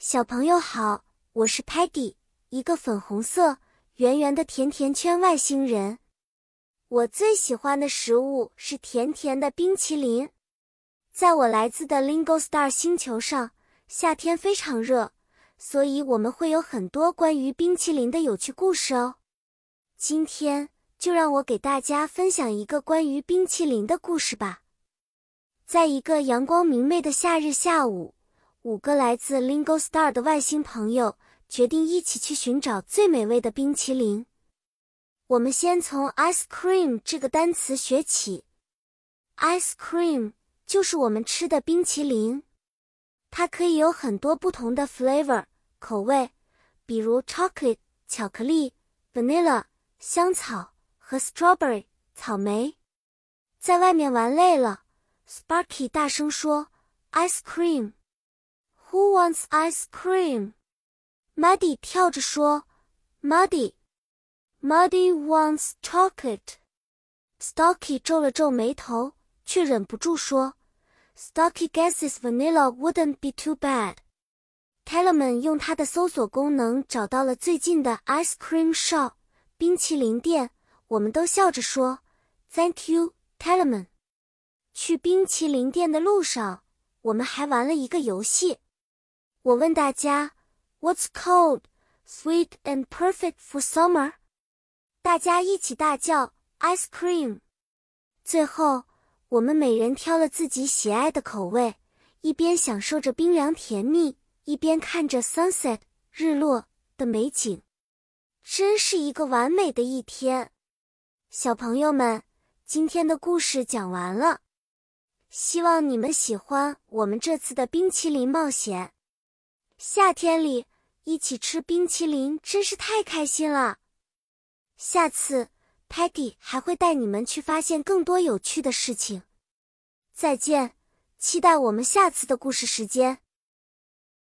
小朋友好，我是 Patty，一个粉红色、圆圆的甜甜圈外星人。我最喜欢的食物是甜甜的冰淇淋。在我来自的 Lingo Star 星球上，夏天非常热，所以我们会有很多关于冰淇淋的有趣故事哦。今天就让我给大家分享一个关于冰淇淋的故事吧。在一个阳光明媚的夏日下午。五个来自 Lingo Star 的外星朋友决定一起去寻找最美味的冰淇淋。我们先从 ice cream 这个单词学起。ice cream 就是我们吃的冰淇淋，它可以有很多不同的 flavor 口味，比如 chocolate 巧克力、vanilla 香草和 strawberry 草莓。在外面玩累了，Sparky 大声说：“ice cream。” Who wants ice cream? Muddy 跳着说：“Muddy, Muddy wants chocolate.” Stocky 皱了皱眉头，却忍不住说：“Stocky guesses vanilla wouldn't be too bad.” Tellerman 用他的搜索功能找到了最近的 ice cream shop 冰淇淋店。我们都笑着说：“Thank you, Tellerman.” 去冰淇淋店的路上，我们还玩了一个游戏。 我问大家，What's cold, sweet and perfect for summer？大家一起大叫，Ice cream！最后，我们每人挑了自己喜爱的口味，一边享受着冰凉甜蜜，一边看着 sunset 日落的美景，真是一个完美的一天。小朋友们，今天的故事讲完了，希望你们喜欢我们这次的冰淇淋冒险。夏天里一起吃冰淇淋真是太开心了。下次 Patty 还会带你们去发现更多有趣的事情。再见，期待我们下次的故事时间。